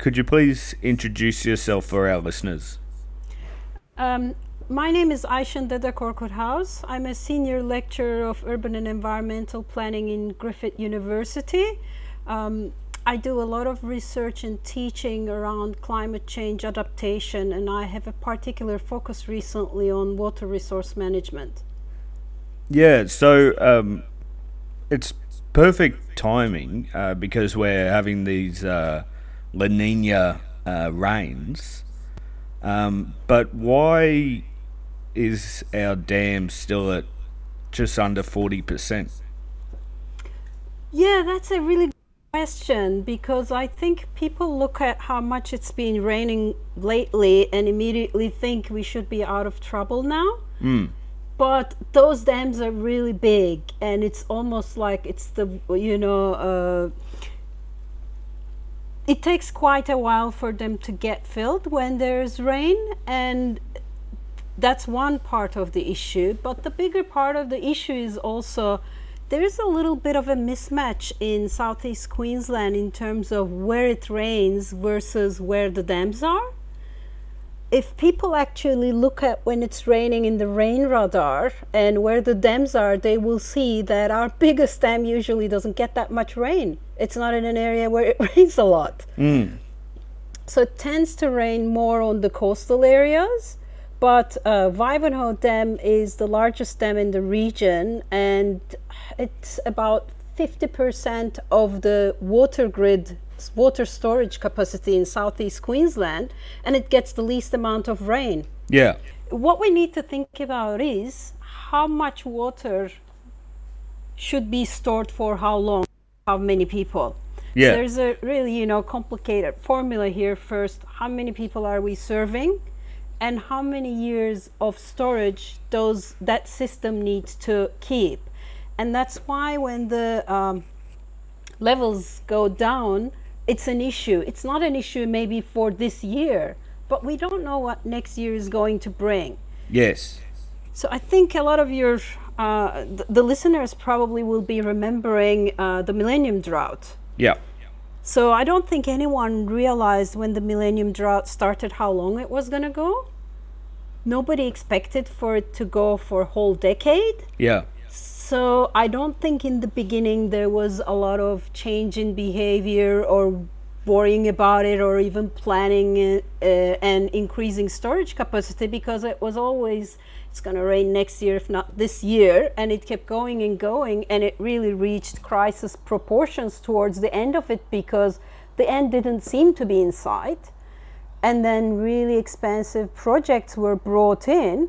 could you please introduce yourself for our listeners? Um, my name is Ayşin Dedekorkut I'm a senior lecturer of urban and environmental planning in Griffith University. Um, I do a lot of research and teaching around climate change adaptation, and I have a particular focus recently on water resource management. Yeah, so um, it's perfect timing uh, because we're having these uh, La Nina uh, rains. Um, but why is our dam still at just under 40%? Yeah, that's a really good question because I think people look at how much it's been raining lately and immediately think we should be out of trouble now. Mm but those dams are really big and it's almost like it's the you know uh, it takes quite a while for them to get filled when there's rain and that's one part of the issue. But the bigger part of the issue is also there's a little bit of a mismatch in southeast queensland in terms of where it rains versus where the dams are if people actually look at when it's raining in the rain radar and where the dams are, they will see that our biggest dam usually doesn't get that much rain. It's not in an area where it rains a lot. Mm. So it tends to rain more on the coastal areas. But uh, Dam is the largest dam in the region, and it's about 50% of the water grid water storage capacity in southeast Queensland and it gets the least amount of rain. Yeah. What we need to think about is how much water should be stored for how long, how many people. Yeah. So there's a really, you know, complicated formula here first. How many people are we serving? And how many years of storage does that system need to keep? And that's why when the um, levels go down, it's an issue. It's not an issue maybe for this year, but we don't know what next year is going to bring. Yes. So I think a lot of your uh, the, the, listeners probably will be remembering uh, the Millennium Drought. Yeah. So I don't think anyone realized when the Millennium Drought started how long it was going to go. Nobody expected for it to go for a whole decade. Yeah. So I don't think in the beginning there was a lot of change in behavior or worrying about it or even planning it, uh, and increasing storage capacity because it was always it's going to rain next year if not this year and it kept going and going and it really reached crisis proportions towards the end of it because the end didn't seem to be in sight. And then really expensive projects were brought in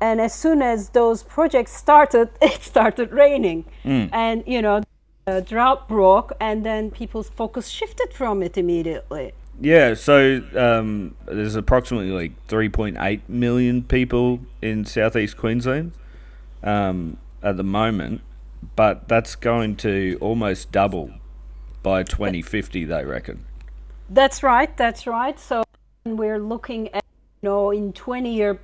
and as soon as those projects started it started raining. Mm. and you know the drought broke and then people's focus shifted from it immediately. Yeah so um, there's approximately like 3.8 million people in southeast queensland um, at the moment but that's going to almost double by 2050 they reckon. That's right that's right. So we're looking at you know in 20 year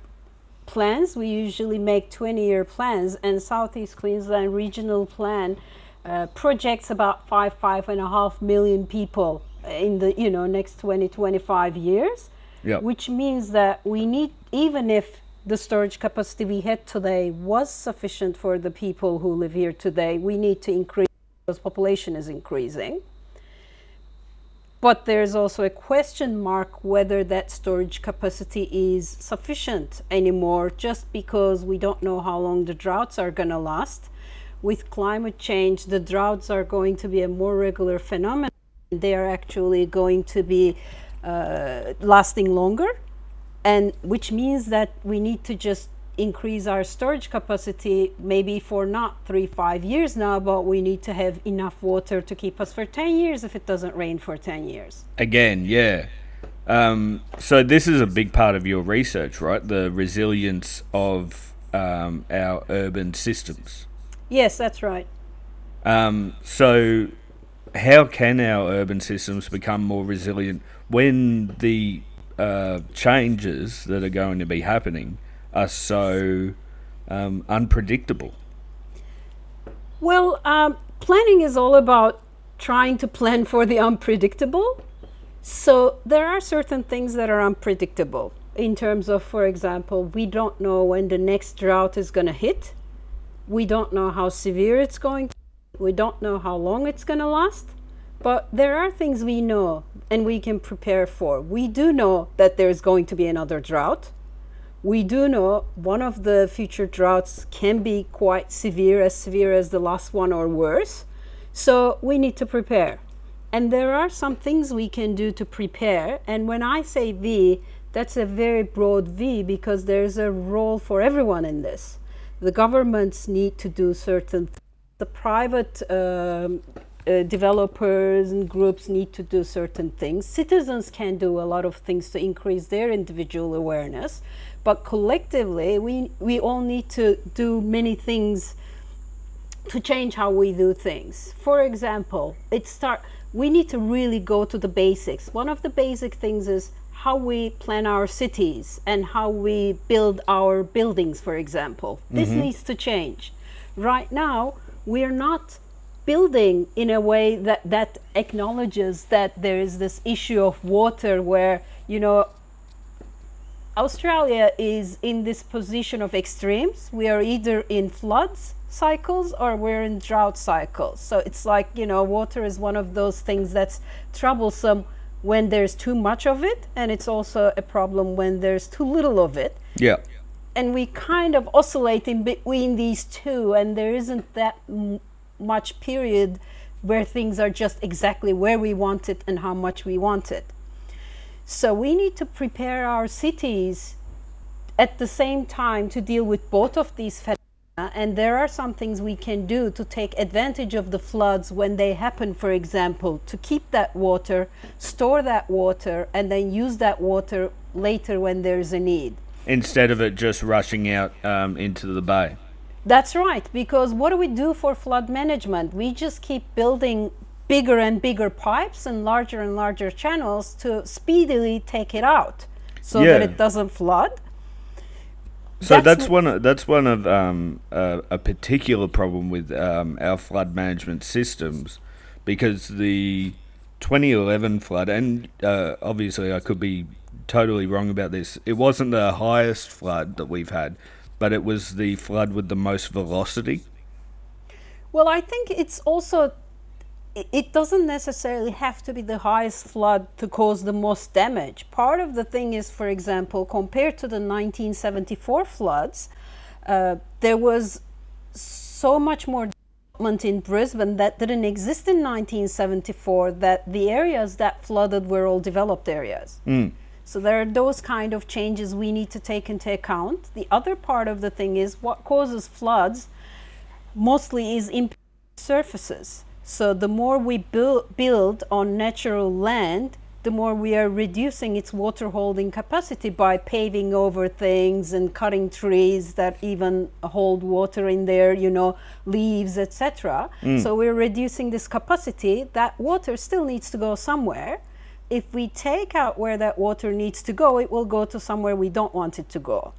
plans. We usually make 20 year plans, and Southeast Queensland Regional Plan uh, projects about five, five and a half million people in the you know next 20, 25 years. Yep. Which means that we need, even if the storage capacity we had today was sufficient for the people who live here today, we need to increase because population is increasing. But there's also a question mark whether that storage capacity is sufficient anymore just because we don't know how long the droughts are going to last. With climate change, the droughts are going to be a more regular phenomenon. They are actually going to be uh, lasting longer, and which means that we need to just increase our storage capacity maybe for not three, five years now, but we need to have enough water to keep us for 10 years if it doesn't rain for 10 years. Again, yeah. Um, so this is a big part of your research, right? The resilience of um, our urban systems. Yes, that's right. Um, so how can our urban systems become more resilient when the uh, changes that are going to be happening are so um, unpredictable? Well, um, planning is all about trying to plan for the unpredictable. So there are certain things that are unpredictable in terms of, for example, we don't know when the next drought is going to hit. We don't know how severe it's going to we don't know how long it's going to last. But there are things we know and we can prepare for. We do know that there's going to be another drought. We do know one of the future droughts can be quite severe, as severe as the last one or worse. So we need to prepare. And there are some things we can do to prepare. And when I say we, that's a very broad V because there's a role for everyone in this. The governments need to do certain things. The private um, uh, developers and groups need to do certain things. Citizens can do a lot of things to increase their individual awareness, but collectively, we, we all need to do many things to change how we do things. For example, it start we need to really go to the basics. One of the basic things is how we plan our cities and how we build our buildings, for example. This mm-hmm. needs to change. Right now, we're not building in a way that, that acknowledges that there is this issue of water where, you know, Australia is in this position of extremes. We are either in floods cycles or we're in drought cycles. So it's like, you know, water is one of those things that's troublesome when there's too much of it, and it's also a problem when there's too little of it. Yeah. And we kind of oscillate in between these two, and there isn't that m- much period where things are just exactly where we want it and how much we want it. So we need to prepare our cities at the same time to deal with both of these phenomena. And there are some things we can do to take advantage of the floods when they happen, for example, to keep that water, store that water, and then use that water later when there's a need. Instead of it just rushing out um, into the bay. That's right, because what do we do for flood management? We just keep building bigger and bigger pipes and larger and larger channels to speedily take it out so yeah. that it doesn't flood. So that's, that's one. Of, that's one of um, uh, a particular problem with um, our flood management systems, because the 2011 flood, and uh, obviously I could be totally wrong about this. It wasn't the highest flood that we've had, but it was the flood with the most velocity. Well, I think it's also it doesn't necessarily have to be the highest flood to cause the most damage. Part of the thing is, for example, compared to the 1974 floods, uh, there was so much more development in Brisbane that didn't exist in 1974 that the areas that flooded were all developed areas. Mm. So there are those kind of changes we need to take into account. The other part of the thing is what causes floods mostly is in surfaces. So the more we build, build on natural land, the more we are reducing its water holding capacity by paving over things and cutting trees that even hold water in their, you know, leaves, etc. Mm. So we're reducing this capacity. That water still needs to go somewhere if we take out where that water needs to go, it will go to somewhere we don't want it to go.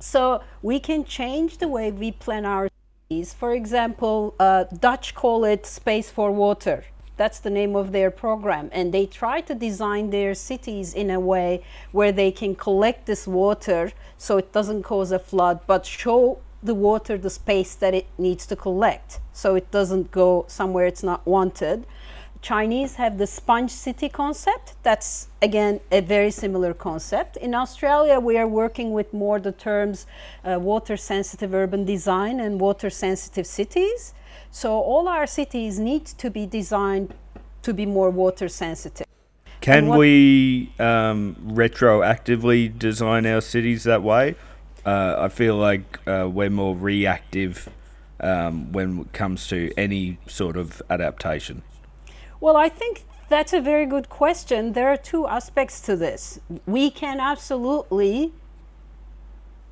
So we can change the way we plan our cities. For example, uh, Dutch call it Space for Water. That's the name of their program. And they try to design their cities in a way where they can collect this water so it doesn't cause a flood, but show the water the space that it needs to collect so it doesn't go somewhere it's not wanted. Chinese have the sponge city concept. That's again a very similar concept. In Australia, we are working with more the terms uh, water sensitive urban design and water sensitive cities. So all our cities need to be designed to be more water sensitive. Can we um, retroactively design our cities that way? Uh, I feel like uh, we're more reactive um, when it comes to any sort of adaptation. Well, I think that's a very good question. There are two aspects to this. We can absolutely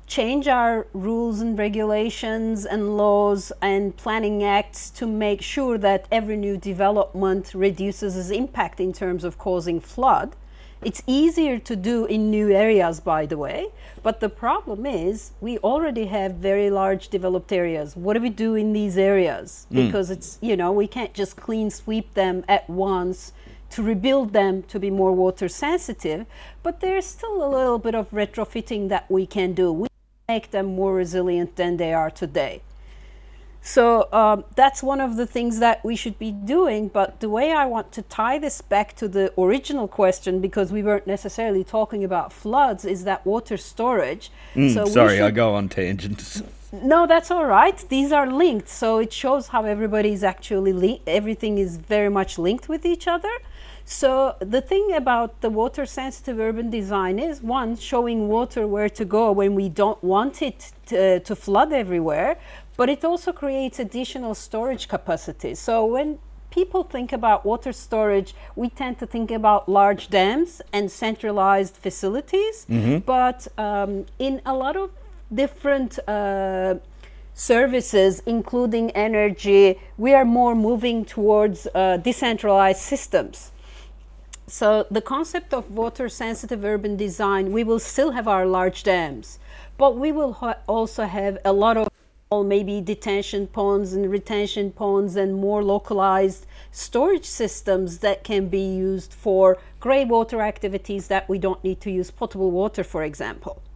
change our rules and regulations and laws and planning acts to make sure that every new development reduces its impact in terms of causing flood. It's easier to do in new areas, by the way, but the problem is we already have very large developed areas. What do we do in these areas? Mm. Because it's, you know, we can't just clean sweep them at once to rebuild them to be more water sensitive, but there's still a little bit of retrofitting that we can do. We make them more resilient than they are today. So um, that's one of the things that we should be doing. But the way I want to tie this back to the original question, because we weren't necessarily talking about floods, is that water storage. Mm, so sorry, I go on tangents. No, that's all right. These are linked, so it shows how everybody is actually linked. Everything is very much linked with each other. So the thing about the water-sensitive urban design is one showing water where to go when we don't want it to, to flood everywhere, but it also creates additional storage capacity. So when people think about water storage, we tend to think about large dams and centralized facilities. But um, in a lot of different uh, services, including energy, we are more moving towards uh, decentralized systems. So the concept of water sensitive urban design, we will still have our large dams, but we will ha- also have a lot of maybe detention ponds and retention ponds and more localized storage systems that can be used for gray water activities that we don't need to use potable water, for example.